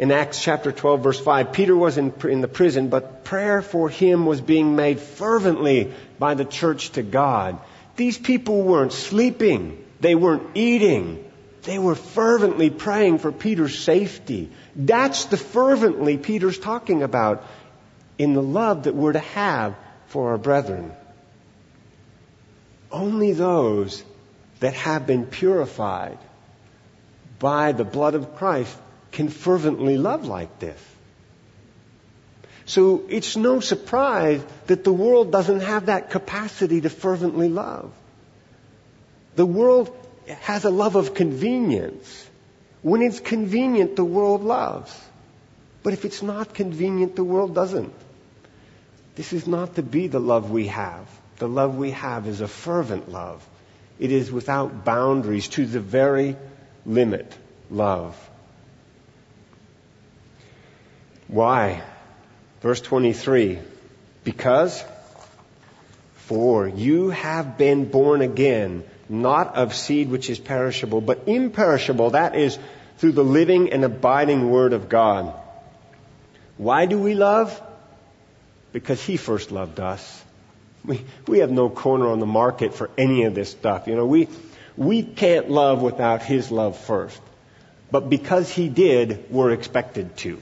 in Acts chapter 12 verse 5, Peter was in, in the prison, but prayer for him was being made fervently by the church to God. These people weren't sleeping. They weren't eating. They were fervently praying for Peter's safety. That's the fervently Peter's talking about in the love that we're to have for our brethren. Only those that have been purified by the blood of Christ can fervently love like this. So it's no surprise that the world doesn't have that capacity to fervently love. The world has a love of convenience. When it's convenient, the world loves. But if it's not convenient, the world doesn't. This is not to be the love we have. The love we have is a fervent love. It is without boundaries to the very limit love. Why? Verse 23. Because, for you have been born again, not of seed which is perishable, but imperishable. That is through the living and abiding Word of God. Why do we love? Because He first loved us. We, we have no corner on the market for any of this stuff. You know, we, we can't love without His love first. But because He did, we're expected to.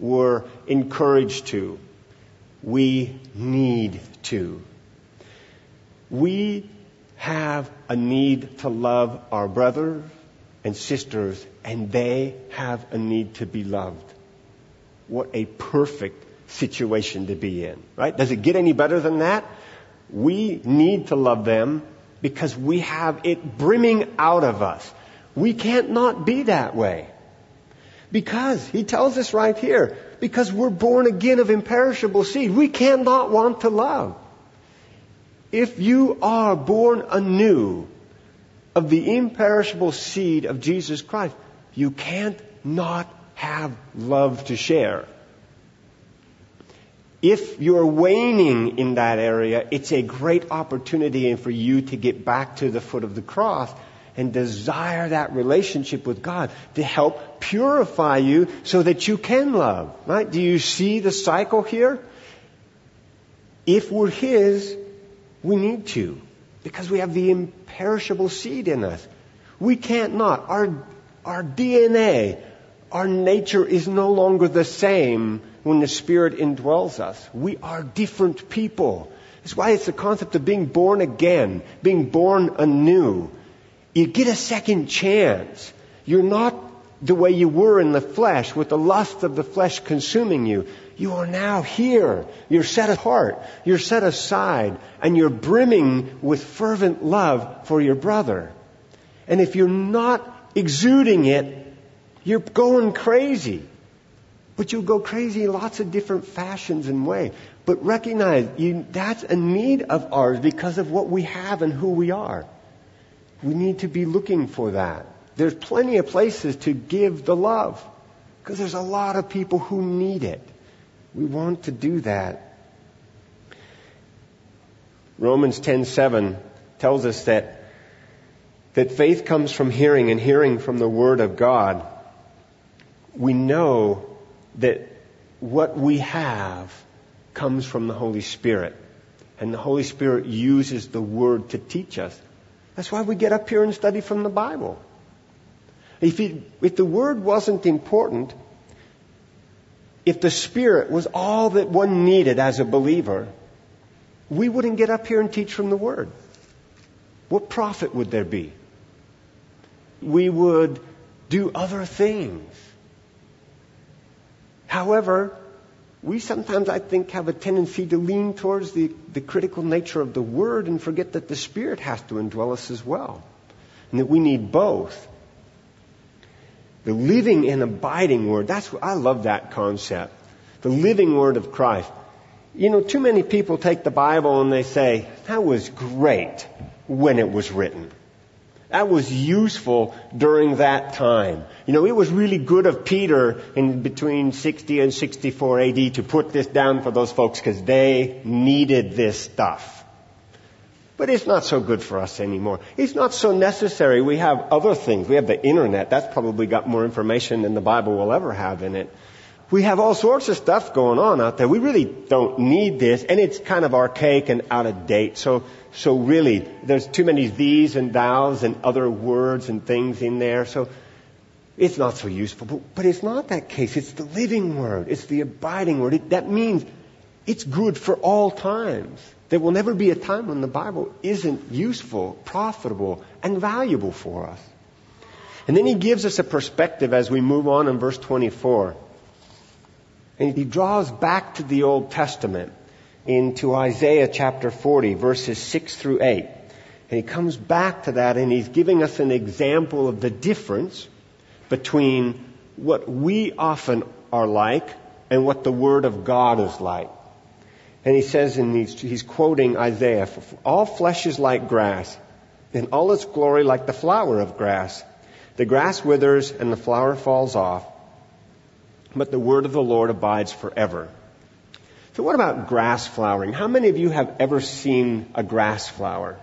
We're encouraged to. We need to. We have a need to love our brothers and sisters, and they have a need to be loved. What a perfect situation to be in, right? Does it get any better than that? We need to love them because we have it brimming out of us. We can't not be that way. Because, he tells us right here, because we're born again of imperishable seed, we cannot want to love. If you are born anew of the imperishable seed of Jesus Christ, you can't not have love to share. If you're waning in that area, it's a great opportunity for you to get back to the foot of the cross and desire that relationship with God to help purify you so that you can love. Right? Do you see the cycle here? If we're His, we need to. Because we have the imperishable seed in us. We can't not. Our, our DNA, our nature is no longer the same when the Spirit indwells us. We are different people. That's why it's the concept of being born again, being born anew. You get a second chance. You're not the way you were in the flesh with the lust of the flesh consuming you. You are now here. You're set apart. You're set aside and you're brimming with fervent love for your brother. And if you're not exuding it, you're going crazy. But you'll go crazy in lots of different fashions and ways. But recognize you, that's a need of ours because of what we have and who we are. We need to be looking for that. There's plenty of places to give the love because there's a lot of people who need it. We want to do that. Romans 10:7 tells us that that faith comes from hearing and hearing from the word of God. We know that what we have comes from the Holy Spirit. And the Holy Spirit uses the word to teach us. That's why we get up here and study from the Bible. If, it, if the Word wasn't important, if the Spirit was all that one needed as a believer, we wouldn't get up here and teach from the Word. What profit would there be? We would do other things. However, we sometimes, I think, have a tendency to lean towards the, the critical nature of the Word and forget that the Spirit has to indwell us as well. And that we need both. The living and abiding Word, that's I love that concept. The living Word of Christ. You know, too many people take the Bible and they say, that was great when it was written. That was useful during that time. You know, it was really good of Peter in between 60 and 64 AD to put this down for those folks because they needed this stuff. but it's not so good for us anymore. It's not so necessary. We have other things. We have the internet. That's probably got more information than the Bible will ever have in it. We have all sorts of stuff going on out there. We really don't need this, and it's kind of archaic and out of date. So, so really, there's too many these and thous and other words and things in there. So, it's not so useful. But, but it's not that case. It's the living word. It's the abiding word. It, that means it's good for all times. There will never be a time when the Bible isn't useful, profitable, and valuable for us. And then he gives us a perspective as we move on in verse 24. And he draws back to the Old Testament into Isaiah chapter 40, verses 6 through 8. And he comes back to that and he's giving us an example of the difference between what we often are like and what the Word of God is like. And he says, and he's, he's quoting Isaiah, all flesh is like grass, and all its glory like the flower of grass. The grass withers and the flower falls off, but the word of the Lord abides forever. So what about grass flowering? How many of you have ever seen a grass flower?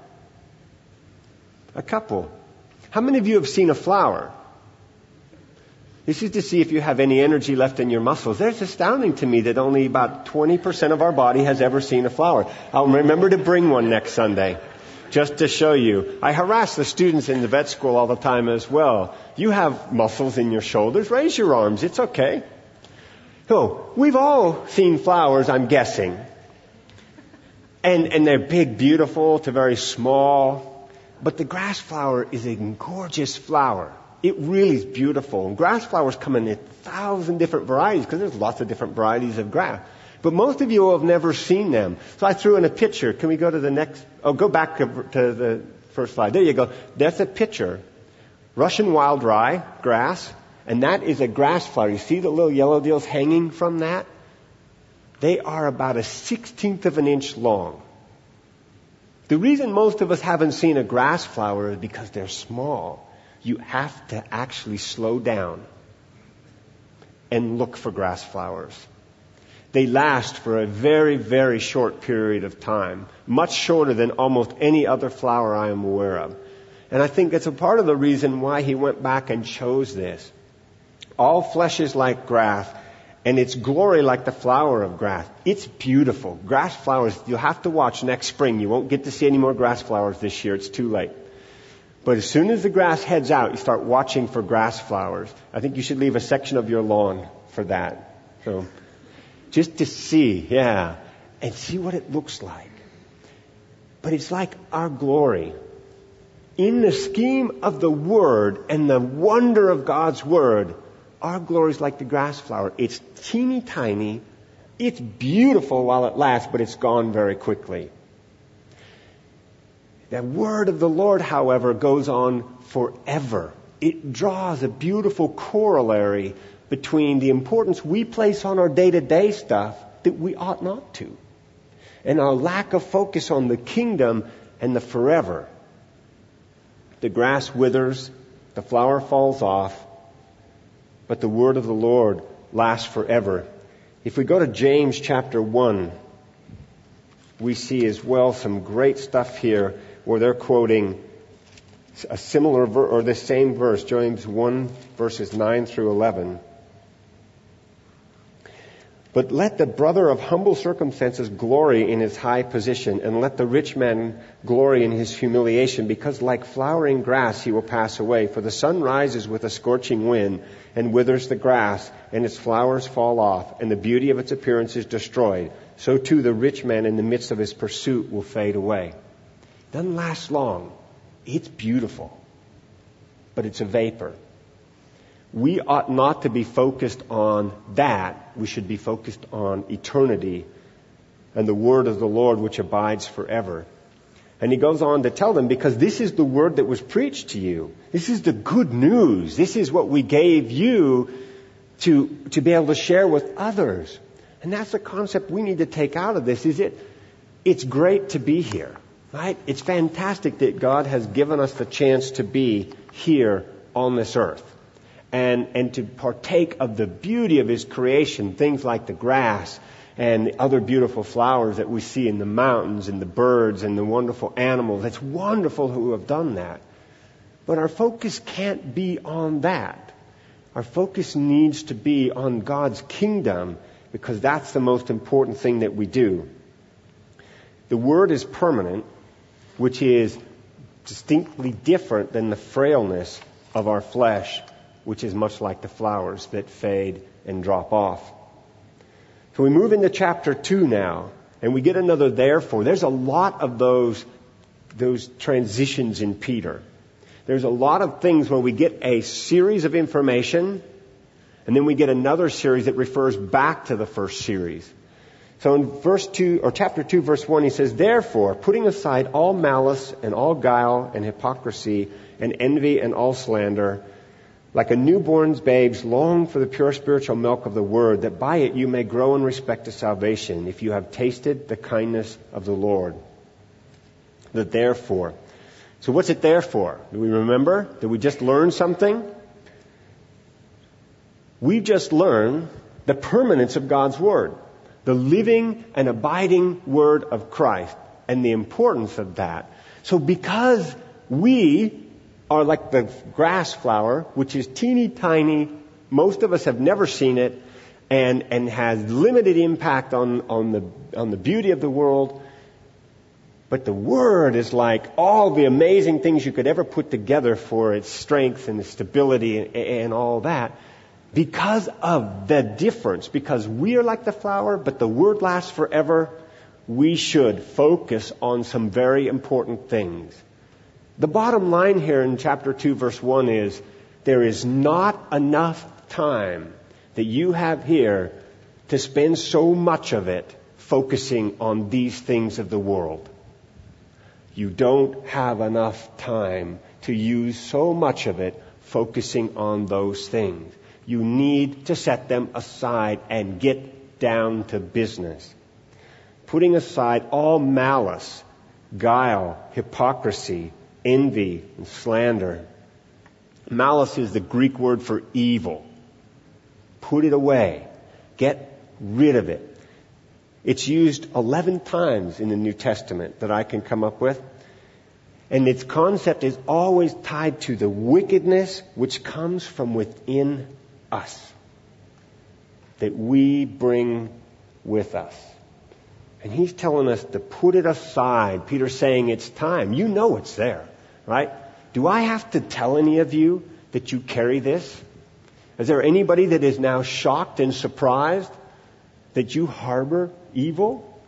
A couple. How many of you have seen a flower? This is to see if you have any energy left in your muscles. It's astounding to me that only about 20% of our body has ever seen a flower. I'll remember to bring one next Sunday just to show you. I harass the students in the vet school all the time as well. You have muscles in your shoulders. Raise your arms. It's okay. So, we've all seen flowers, I'm guessing. And, and they're big, beautiful to very small. But the grass flower is a gorgeous flower. It really is beautiful. And grass flowers come in a thousand different varieties because there's lots of different varieties of grass. But most of you have never seen them. So I threw in a picture. Can we go to the next? Oh, go back to the first slide. There you go. That's a picture. Russian wild rye, grass, and that is a grass flower. You see the little yellow deals hanging from that? They are about a sixteenth of an inch long. The reason most of us haven't seen a grass flower is because they're small you have to actually slow down and look for grass flowers. They last for a very, very short period of time, much shorter than almost any other flower I am aware of. And I think it's a part of the reason why he went back and chose this. All flesh is like grass, and its glory like the flower of grass. It's beautiful. Grass flowers, you'll have to watch next spring. You won't get to see any more grass flowers this year. It's too late. But as soon as the grass heads out, you start watching for grass flowers. I think you should leave a section of your lawn for that. So, just to see, yeah, and see what it looks like. But it's like our glory. In the scheme of the Word and the wonder of God's Word, our glory is like the grass flower. It's teeny tiny. It's beautiful while it lasts, but it's gone very quickly. The word of the Lord, however, goes on forever. It draws a beautiful corollary between the importance we place on our day to day stuff that we ought not to, and our lack of focus on the kingdom and the forever. The grass withers, the flower falls off, but the word of the Lord lasts forever. If we go to James chapter 1, we see as well some great stuff here where they're quoting a similar ver- or the same verse, James 1 verses 9 through 11. But let the brother of humble circumstances glory in his high position, and let the rich man glory in his humiliation, because like flowering grass he will pass away. For the sun rises with a scorching wind, and withers the grass, and its flowers fall off, and the beauty of its appearance is destroyed. So too the rich man in the midst of his pursuit will fade away. It doesn't last long. It's beautiful, but it's a vapor. We ought not to be focused on that. We should be focused on eternity and the word of the Lord which abides forever. And he goes on to tell them, because this is the word that was preached to you. This is the good news. This is what we gave you to, to be able to share with others. And that's the concept we need to take out of this, is it, it's great to be here. Right? It's fantastic that God has given us the chance to be here on this earth and, and to partake of the beauty of His creation, things like the grass and the other beautiful flowers that we see in the mountains and the birds and the wonderful animals. It's wonderful who have done that. But our focus can't be on that. Our focus needs to be on God's kingdom because that's the most important thing that we do. The word is permanent, which is distinctly different than the frailness of our flesh, which is much like the flowers that fade and drop off. So we move into chapter 2 now, and we get another therefore. There's a lot of those, those transitions in Peter. There's a lot of things where we get a series of information, and then we get another series that refers back to the first series. So in verse 2, or chapter 2, verse 1, he says, Therefore, putting aside all malice and all guile and hypocrisy and envy and all slander, like a newborn's babes long for the pure spiritual milk of the word, that by it you may grow in respect to salvation, if you have tasted the kindness of the Lord. The therefore. So what's it there for? Do we remember? Did we just learn something? We just learned the permanence of God's word. The living and abiding word of Christ and the importance of that. So because we are like the grass flower, which is teeny tiny. Most of us have never seen it and, and has limited impact on, on, the, on the beauty of the world. But the Word is like all the amazing things you could ever put together for its strength and its stability and, and all that. Because of the difference, because we are like the flower, but the Word lasts forever, we should focus on some very important things. The bottom line here in chapter 2 verse 1 is there is not enough time that you have here to spend so much of it focusing on these things of the world. You don't have enough time to use so much of it focusing on those things. You need to set them aside and get down to business. Putting aside all malice, guile, hypocrisy, envy and slander. Malice is the Greek word for evil. Put it away. Get rid of it. It's used 11 times in the New Testament that I can come up with. And its concept is always tied to the wickedness which comes from within us. That we bring with us. And he's telling us to put it aside. Peter's saying it's time. You know it's there. Right? Do I have to tell any of you that you carry this? Is there anybody that is now shocked and surprised that you harbor evil?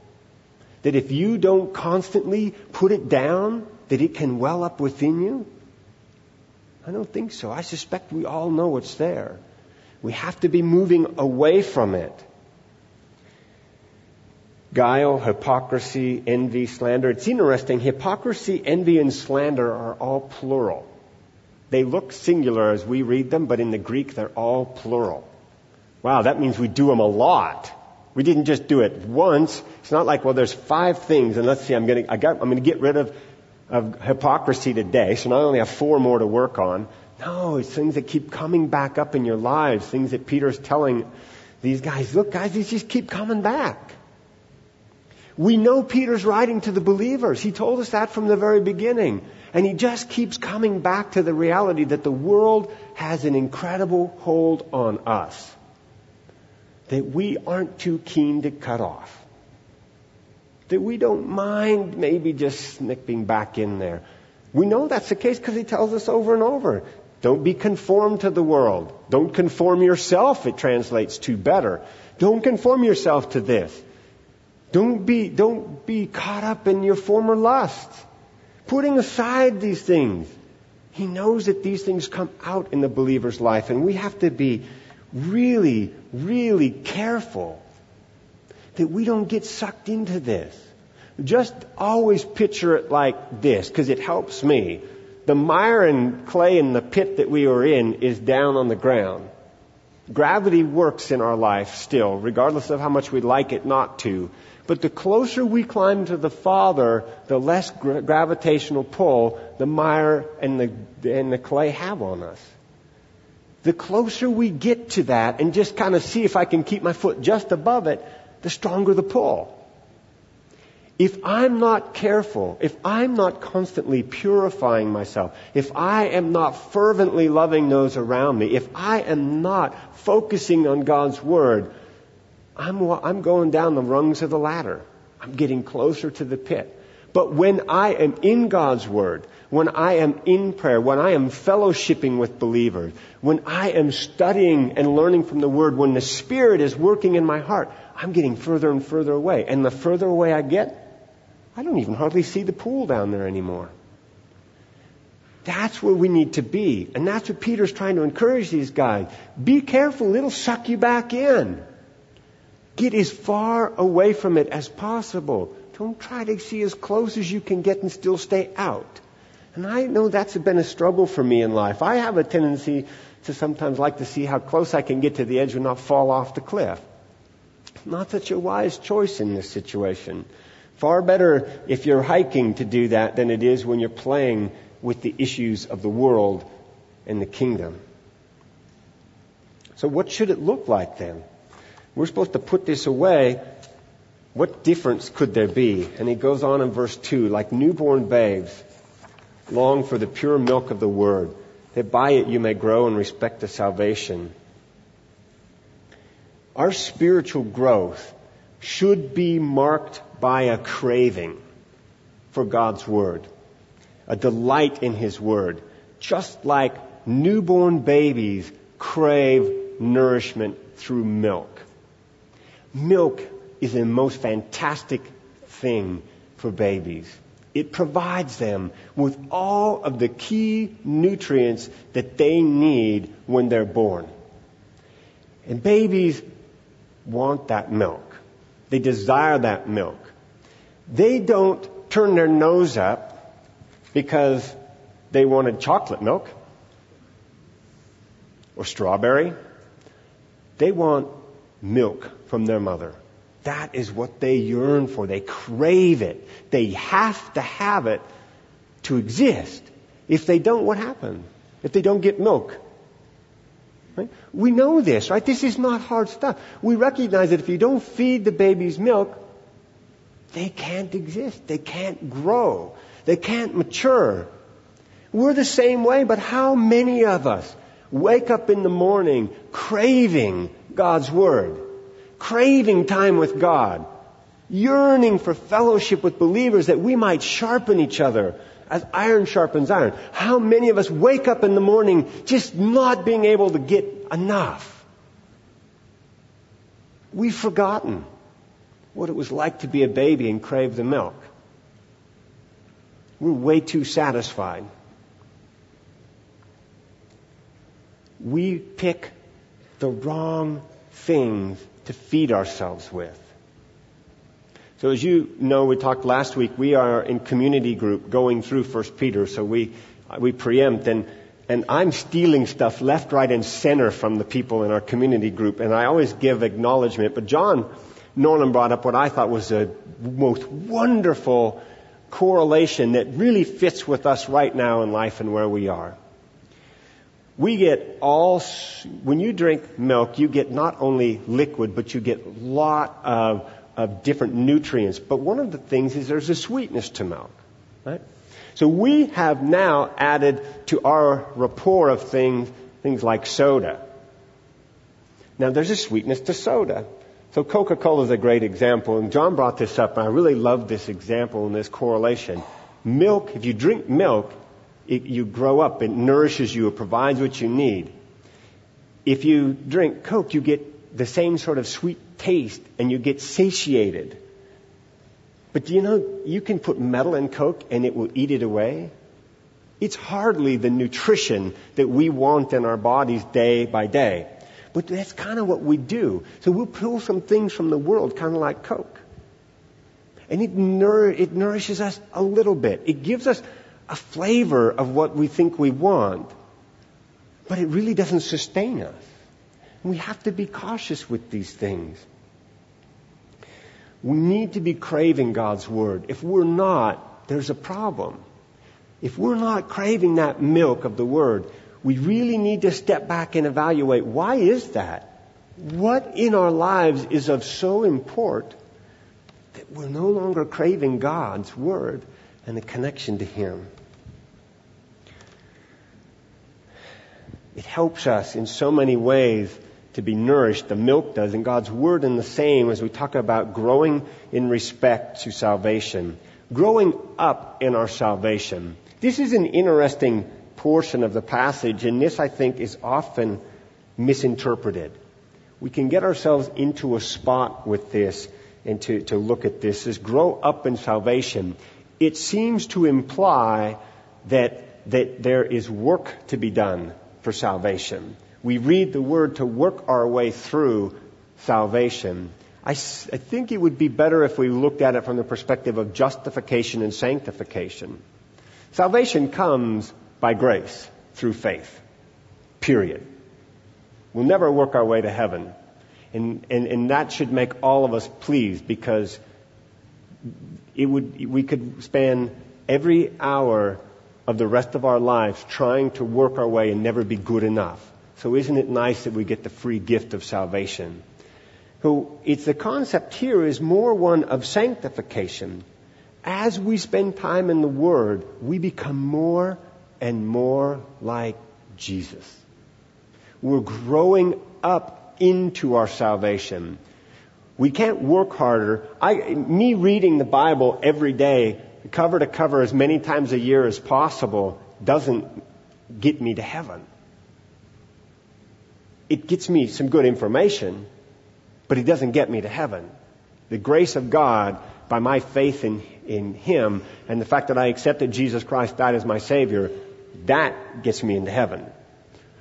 That if you don't constantly put it down, that it can well up within you? I don't think so. I suspect we all know it's there. We have to be moving away from it guile, hypocrisy, envy, slander. It's interesting. Hypocrisy, envy, and slander are all plural. They look singular as we read them, but in the Greek they're all plural. Wow, that means we do them a lot. We didn't just do it once. It's not like, well, there's five things, and let's see, I'm going to, I got, I'm going to get rid of, of hypocrisy today, so now I only have four more to work on. No, it's things that keep coming back up in your lives, things that Peter's telling these guys, look, guys, these just keep coming back. We know Peter's writing to the believers. He told us that from the very beginning. And he just keeps coming back to the reality that the world has an incredible hold on us that we aren't too keen to cut off. That we don't mind maybe just snipping back in there. We know that's the case because he tells us over and over. Don't be conformed to the world. Don't conform yourself, it translates to better. Don't conform yourself to this. Don't be, don't be caught up in your former lusts. Putting aside these things. He knows that these things come out in the believer's life, and we have to be really, really careful that we don't get sucked into this. Just always picture it like this, because it helps me. The mire and clay in the pit that we are in is down on the ground. Gravity works in our life still, regardless of how much we'd like it not to. But the closer we climb to the Father, the less gra- gravitational pull the mire and the, and the clay have on us. The closer we get to that and just kind of see if I can keep my foot just above it, the stronger the pull. If I'm not careful, if I'm not constantly purifying myself, if I am not fervently loving those around me, if I am not focusing on God's Word, I'm, I'm going down the rungs of the ladder. I'm getting closer to the pit. But when I am in God's Word, when I am in prayer, when I am fellowshipping with believers, when I am studying and learning from the Word, when the Spirit is working in my heart, I'm getting further and further away. And the further away I get, I don't even hardly see the pool down there anymore. That's where we need to be. And that's what Peter's trying to encourage these guys. Be careful, it'll suck you back in. Get as far away from it as possible. Don't try to see as close as you can get and still stay out. And I know that's been a struggle for me in life. I have a tendency to sometimes like to see how close I can get to the edge and not fall off the cliff. Not such a wise choice in this situation. Far better if you're hiking to do that than it is when you're playing with the issues of the world and the kingdom. So what should it look like then? We're supposed to put this away. What difference could there be? And he goes on in verse 2 like newborn babes, long for the pure milk of the word, that by it you may grow in respect to salvation. Our spiritual growth should be marked by a craving for God's Word, a delight in His Word, just like newborn babies crave nourishment through milk. Milk is the most fantastic thing for babies. It provides them with all of the key nutrients that they need when they're born. And babies want that milk. They desire that milk. They don't turn their nose up because they wanted chocolate milk or strawberry. They want milk from their mother. That is what they yearn for. They crave it. They have to have it to exist. If they don't, what happens? If they don't get milk? Right? We know this, right? This is not hard stuff. We recognize that if you don't feed the babies milk, they can't exist. They can't grow. They can't mature. We're the same way, but how many of us wake up in the morning craving God's Word, craving time with God, yearning for fellowship with believers that we might sharpen each other as iron sharpens iron? How many of us wake up in the morning just not being able to get enough? We've forgotten what it was like to be a baby and crave the milk. We're way too satisfied. We pick the wrong things to feed ourselves with. So as you know, we talked last week, we are in community group going through First Peter, so we, we preempt and, and I'm stealing stuff left, right, and center from the people in our community group, and I always give acknowledgement, but John Norman brought up what I thought was a most wonderful correlation that really fits with us right now in life and where we are. We get all, when you drink milk, you get not only liquid, but you get a lot of, of different nutrients. But one of the things is there's a sweetness to milk, right? So we have now added to our rapport of things, things like soda. Now there's a sweetness to soda. So Coca-Cola is a great example, and John brought this up, and I really love this example and this correlation. Milk, if you drink milk, it, you grow up, it nourishes you, it provides what you need. If you drink Coke, you get the same sort of sweet taste, and you get satiated. But do you know, you can put metal in Coke and it will eat it away? It's hardly the nutrition that we want in our bodies day by day. But that's kind of what we do. So we'll pull some things from the world, kind of like Coke. And it, nour- it nourishes us a little bit. It gives us a flavor of what we think we want. But it really doesn't sustain us. We have to be cautious with these things. We need to be craving God's Word. If we're not, there's a problem. If we're not craving that milk of the Word, we really need to step back and evaluate why is that? What in our lives is of so import that we're no longer craving God's Word and the connection to Him? It helps us in so many ways to be nourished. The milk does, and God's Word in the same as we talk about growing in respect to salvation. Growing up in our salvation. This is an interesting portion of the passage, and this I think is often misinterpreted. We can get ourselves into a spot with this and to, to look at this as grow up in salvation. It seems to imply that, that there is work to be done for salvation. We read the word to work our way through salvation. I, I think it would be better if we looked at it from the perspective of justification and sanctification. Salvation comes by grace through faith. Period. We'll never work our way to heaven. And, and, and that should make all of us pleased because it would, we could spend every hour of the rest of our lives trying to work our way and never be good enough. So isn't it nice that we get the free gift of salvation? So it's the concept here is more one of sanctification. As we spend time in the Word, we become more and more like Jesus. We're growing up into our salvation. We can't work harder. I, me reading the Bible every day cover to cover as many times a year as possible doesn't get me to heaven. It gets me some good information, but it doesn't get me to heaven. The grace of God, by my faith in, in Him, and the fact that I accepted Jesus Christ died as my Savior, that gets me into heaven.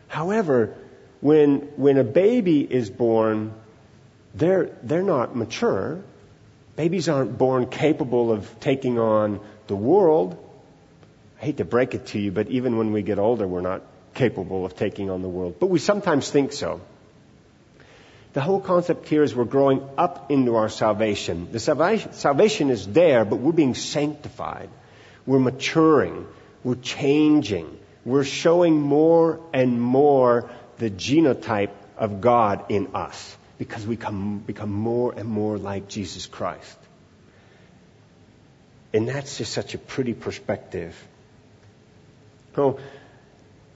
However, when, when a baby is born, they're, they're not mature. Babies aren't born capable of taking on the world. I hate to break it to you, but even when we get older, we're not capable of taking on the world. But we sometimes think so. The whole concept here is we're growing up into our salvation. The salvation, is there, but we're being sanctified. We're maturing. We're changing. We're showing more and more the genotype of God in us because we come, become more and more like Jesus Christ. And that's just such a pretty perspective. So,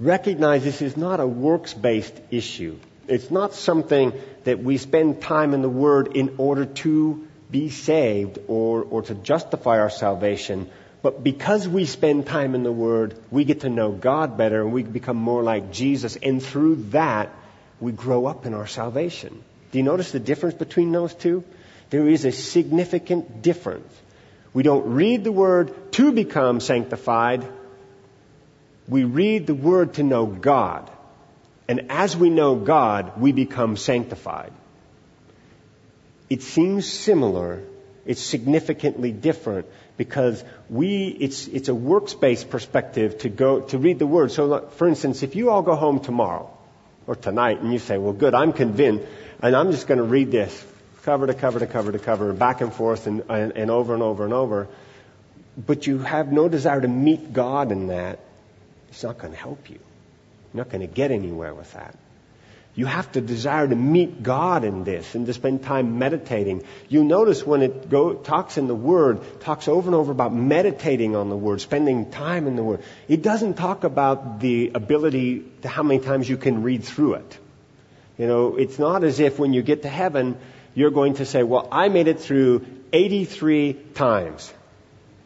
recognize this is not a works based issue. It's not something that we spend time in the Word in order to be saved or, or to justify our salvation. But because we spend time in the Word, we get to know God better and we become more like Jesus. And through that, we grow up in our salvation. Do you notice the difference between those two? There is a significant difference. We don't read the Word to become sanctified. We read the Word to know God. And as we know God, we become sanctified. It seems similar. It's significantly different because we, it's, it's a works-based perspective to go, to read the Word. So, for instance, if you all go home tomorrow or tonight and you say, well, good, I'm convinced, and I'm just going to read this cover to cover to cover to cover, back and forth and, and, and over and over and over, but you have no desire to meet God in that, it's not going to help you. You're not going to get anywhere with that. You have to desire to meet God in this and to spend time meditating. You notice when it go, talks in the Word, talks over and over about meditating on the Word, spending time in the Word. It doesn't talk about the ability to how many times you can read through it. You know, it's not as if when you get to heaven, you're going to say, well, I made it through 83 times.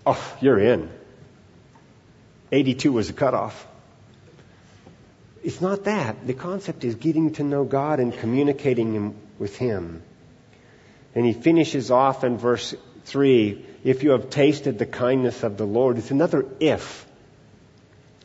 Oh, you're in. 82 was the cutoff. It's not that. The concept is getting to know God and communicating with Him. And he finishes off in verse 3 if you have tasted the kindness of the Lord. It's another if.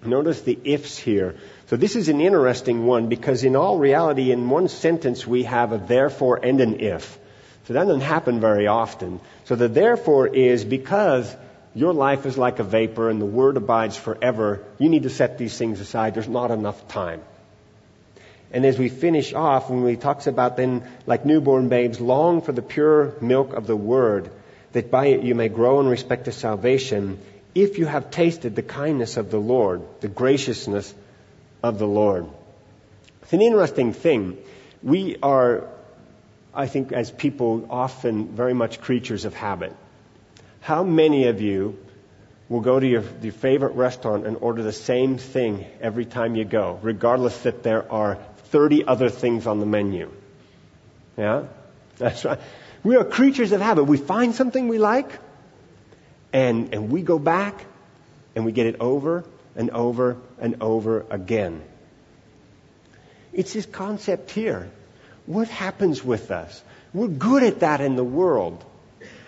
Notice the ifs here. So this is an interesting one because in all reality, in one sentence, we have a therefore and an if. So that doesn't happen very often. So the therefore is because your life is like a vapor and the word abides forever, you need to set these things aside. There's not enough time. And as we finish off, when we talks about then, like newborn babes, long for the pure milk of the word, that by it you may grow in respect to salvation, if you have tasted the kindness of the Lord, the graciousness of the Lord. It's an interesting thing. We are I think, as people, often very much creatures of habit. How many of you will go to your, your favorite restaurant and order the same thing every time you go, regardless that there are 30 other things on the menu? Yeah? That's right. We are creatures of habit. We find something we like, and, and we go back, and we get it over and over and over again. It's this concept here. What happens with us? We're good at that in the world.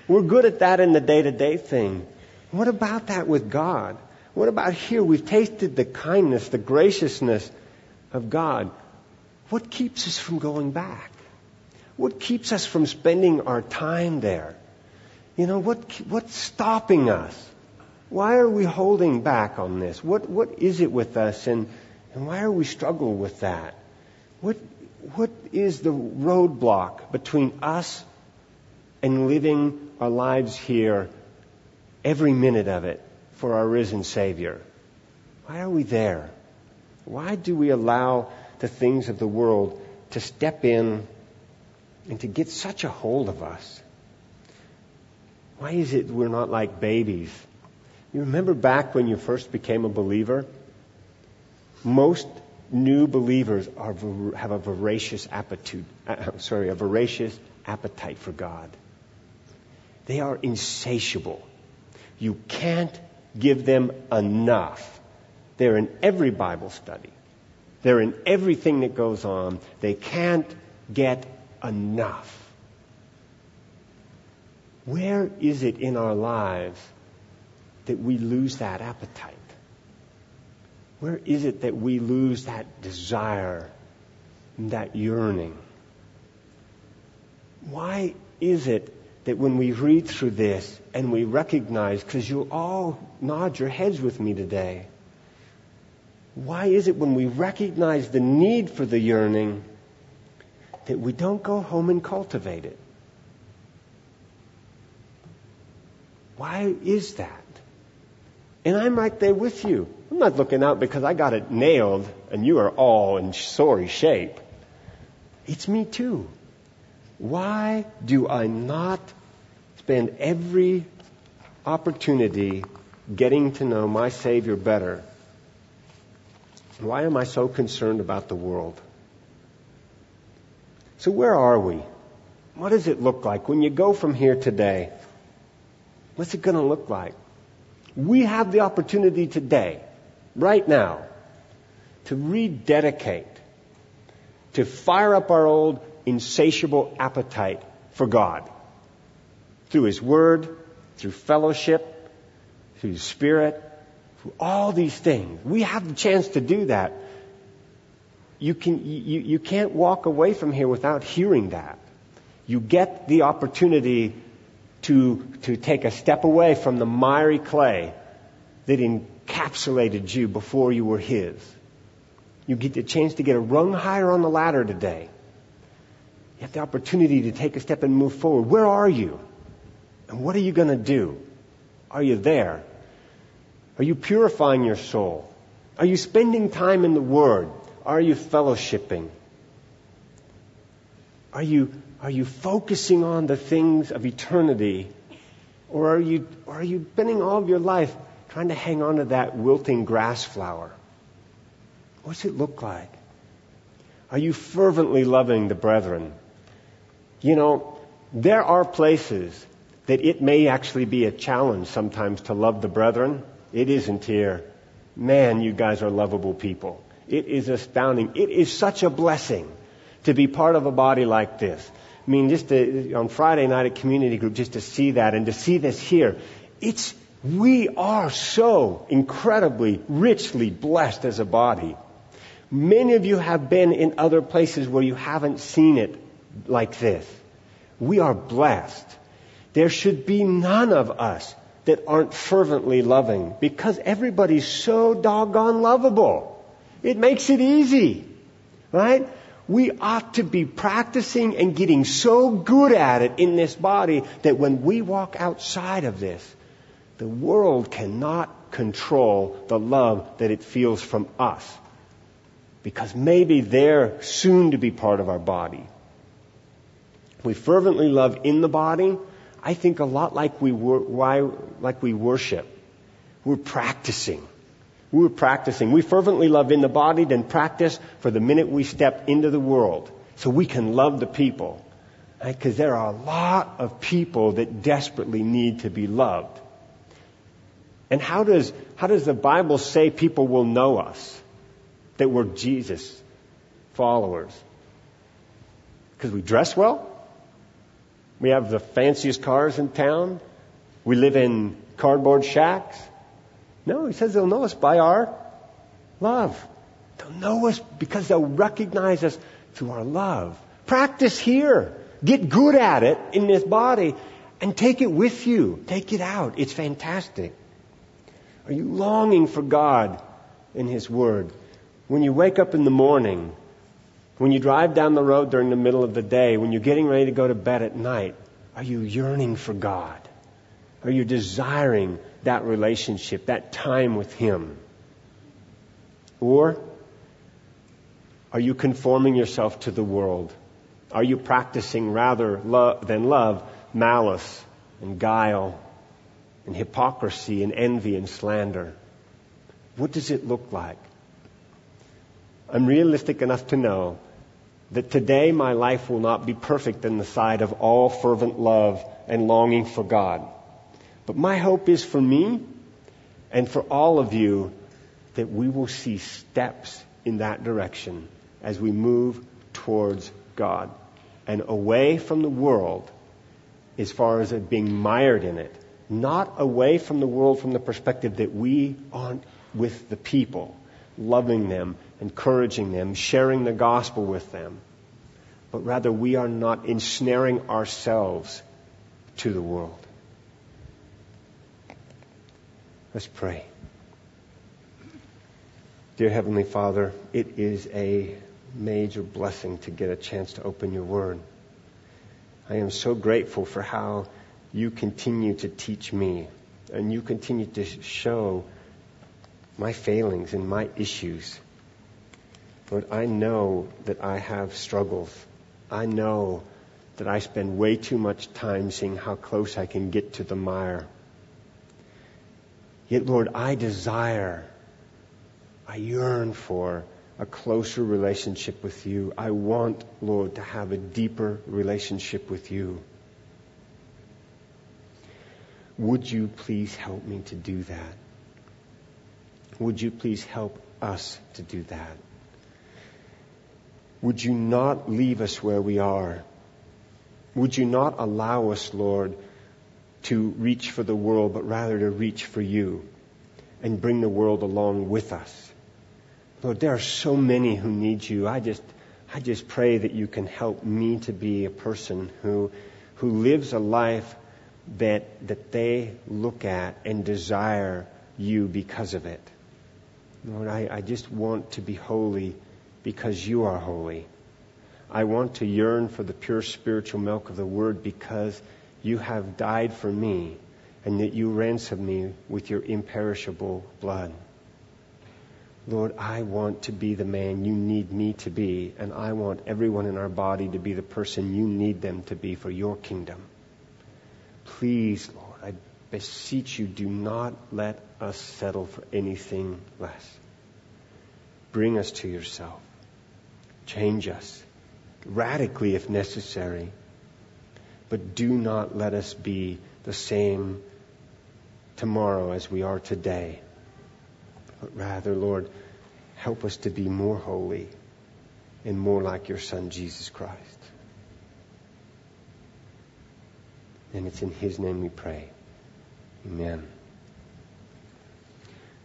We're good at that in the day to day thing. What about that with God? What about here? We've tasted the kindness, the graciousness of God. What keeps us from going back? What keeps us from spending our time there? You know, what, what's stopping us? Why are we holding back on this? What, what is it with us and, and why are we struggling with that? What, what is the roadblock between us and living our lives here, every minute of it, for our risen Savior? Why are we there? Why do we allow the things of the world to step in and to get such a hold of us? Why is it we're not like babies? You remember back when you first became a believer? Most new believers are, have a voracious appetite, uh, sorry, a voracious appetite for God. They are insatiable. You can't give them enough. They're in every Bible study. They're in everything that goes on. They can't get enough. Where is it in our lives that we lose that appetite? Where is it that we lose that desire, and that yearning? Why is it that when we read through this and we recognize, because you all nod your heads with me today, why is it when we recognize the need for the yearning that we don't go home and cultivate it? Why is that? And I'm right there with you. I'm not looking out because I got it nailed and you are all in sorry shape. It's me too. Why do I not spend every opportunity getting to know my Savior better? Why am I so concerned about the world? So where are we? What does it look like when you go from here today? What's it going to look like? We have the opportunity today, right now, to rededicate, to fire up our old insatiable appetite for God through His Word, through fellowship, through His Spirit, through all these things. We have the chance to do that. You, can, you, you can't walk away from here without hearing that. You get the opportunity to, to take a step away from the miry clay that encapsulated you before you were His. You get the chance to get a rung higher on the ladder today. You have the opportunity to take a step and move forward. Where are you? And what are you going to do? Are you there? Are you purifying your soul? Are you spending time in the Word? Are you fellowshipping? Are you are you focusing on the things of eternity? Or are you, or are you spending all of your life trying to hang on to that wilting grass flower? What's it look like? Are you fervently loving the brethren? You know, there are places that it may actually be a challenge sometimes to love the brethren. It isn't here. Man, you guys are lovable people. It is astounding. It is such a blessing to be part of a body like this. I mean, just to, on Friday night at community group, just to see that and to see this here, it's, we are so incredibly, richly blessed as a body. Many of you have been in other places where you haven't seen it like this. We are blessed. There should be none of us that aren't fervently loving because everybody's so doggone lovable. It makes it easy, right? We ought to be practicing and getting so good at it in this body that when we walk outside of this, the world cannot control the love that it feels from us. Because maybe they're soon to be part of our body. We fervently love in the body. I think a lot like we why like we worship. We're practicing. We're practicing. We fervently love in the body, then practice for the minute we step into the world, so we can love the people. Because right? there are a lot of people that desperately need to be loved. And how does how does the Bible say people will know us that we're Jesus followers? Because we dress well? We have the fanciest cars in town? We live in cardboard shacks? No, he says they'll know us by our love. They'll know us because they'll recognize us through our love. Practice here. Get good at it in this body and take it with you. Take it out. It's fantastic. Are you longing for God in His Word? When you wake up in the morning, when you drive down the road during the middle of the day, when you're getting ready to go to bed at night, are you yearning for God? Are you desiring that relationship, that time with Him? Or are you conforming yourself to the world? Are you practicing rather than love malice and guile and hypocrisy and envy and slander? What does it look like? I'm realistic enough to know that today my life will not be perfect in the sight of all fervent love and longing for God. But my hope is for me and for all of you that we will see steps in that direction as we move towards God and away from the world as far as it being mired in it. Not away from the world from the perspective that we aren't with the people, loving them, encouraging them, sharing the gospel with them. But rather we are not ensnaring ourselves to the world. Let's pray. Dear Heavenly Father, it is a major blessing to get a chance to open your word. I am so grateful for how you continue to teach me and you continue to show my failings and my issues. Lord, I know that I have struggles. I know that I spend way too much time seeing how close I can get to the mire. Yet, Lord, I desire, I yearn for a closer relationship with you. I want, Lord, to have a deeper relationship with you. Would you please help me to do that? Would you please help us to do that? Would you not leave us where we are? Would you not allow us, Lord, to reach for the world, but rather to reach for you and bring the world along with us? Lord, there are so many who need you. I just, I just pray that you can help me to be a person who, who lives a life that, that they look at and desire you because of it. Lord, I, I just want to be holy because you are holy. I want to yearn for the pure spiritual milk of the Word because you have died for me and that you ransomed me with your imperishable blood. Lord, I want to be the man you need me to be, and I want everyone in our body to be the person you need them to be for your kingdom. Please, Lord, I beseech you, do not let us settle for anything less. Bring us to yourself. Change us radically if necessary. But do not let us be the same tomorrow as we are today. But rather, Lord, help us to be more holy and more like your Son, Jesus Christ. And it's in His name we pray. Amen.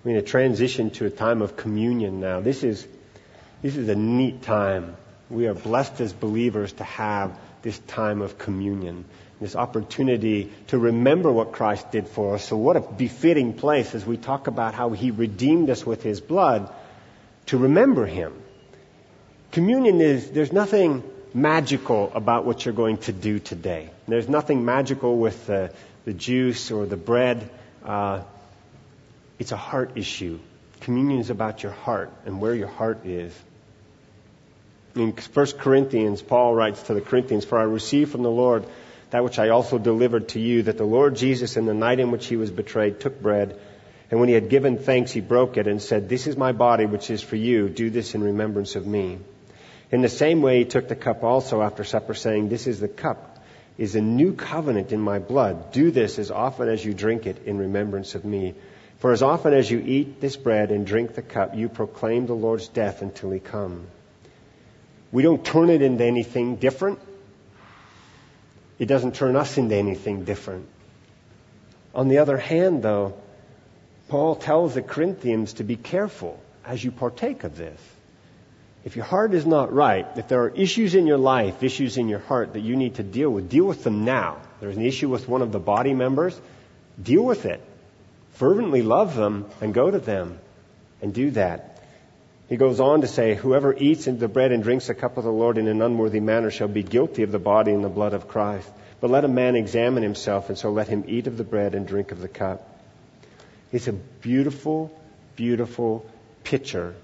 We're going to transition to a time of communion now. This is this is a neat time. We are blessed as believers to have this time of communion, this opportunity to remember what Christ did for us. So, what a befitting place as we talk about how He redeemed us with His blood to remember Him. Communion is, there's nothing magical about what you're going to do today. There's nothing magical with the, the juice or the bread. Uh, it's a heart issue. Communion is about your heart and where your heart is. In 1 Corinthians, Paul writes to the Corinthians, For I received from the Lord that which I also delivered to you, that the Lord Jesus, in the night in which he was betrayed, took bread, and when he had given thanks, he broke it and said, This is my body, which is for you. Do this in remembrance of me. In the same way, he took the cup also after supper, saying, This is the cup, is a new covenant in my blood. Do this as often as you drink it in remembrance of me. For as often as you eat this bread and drink the cup, you proclaim the Lord's death until he come. We don't turn it into anything different. It doesn't turn us into anything different. On the other hand, though, Paul tells the Corinthians to be careful as you partake of this. If your heart is not right, if there are issues in your life, issues in your heart that you need to deal with, deal with them now. There's an issue with one of the body members, deal with it. Fervently love them and go to them and do that. He goes on to say, Whoever eats the bread and drinks the cup of the Lord in an unworthy manner shall be guilty of the body and the blood of Christ. But let a man examine himself, and so let him eat of the bread and drink of the cup. It's a beautiful, beautiful picture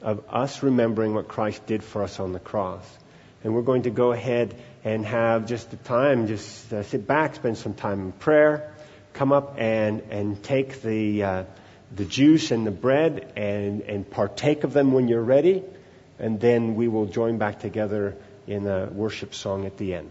of us remembering what Christ did for us on the cross. And we're going to go ahead and have just the time, just uh, sit back, spend some time in prayer, come up and, and take the, uh, the juice and the bread and, and partake of them when you're ready. And then we will join back together in a worship song at the end.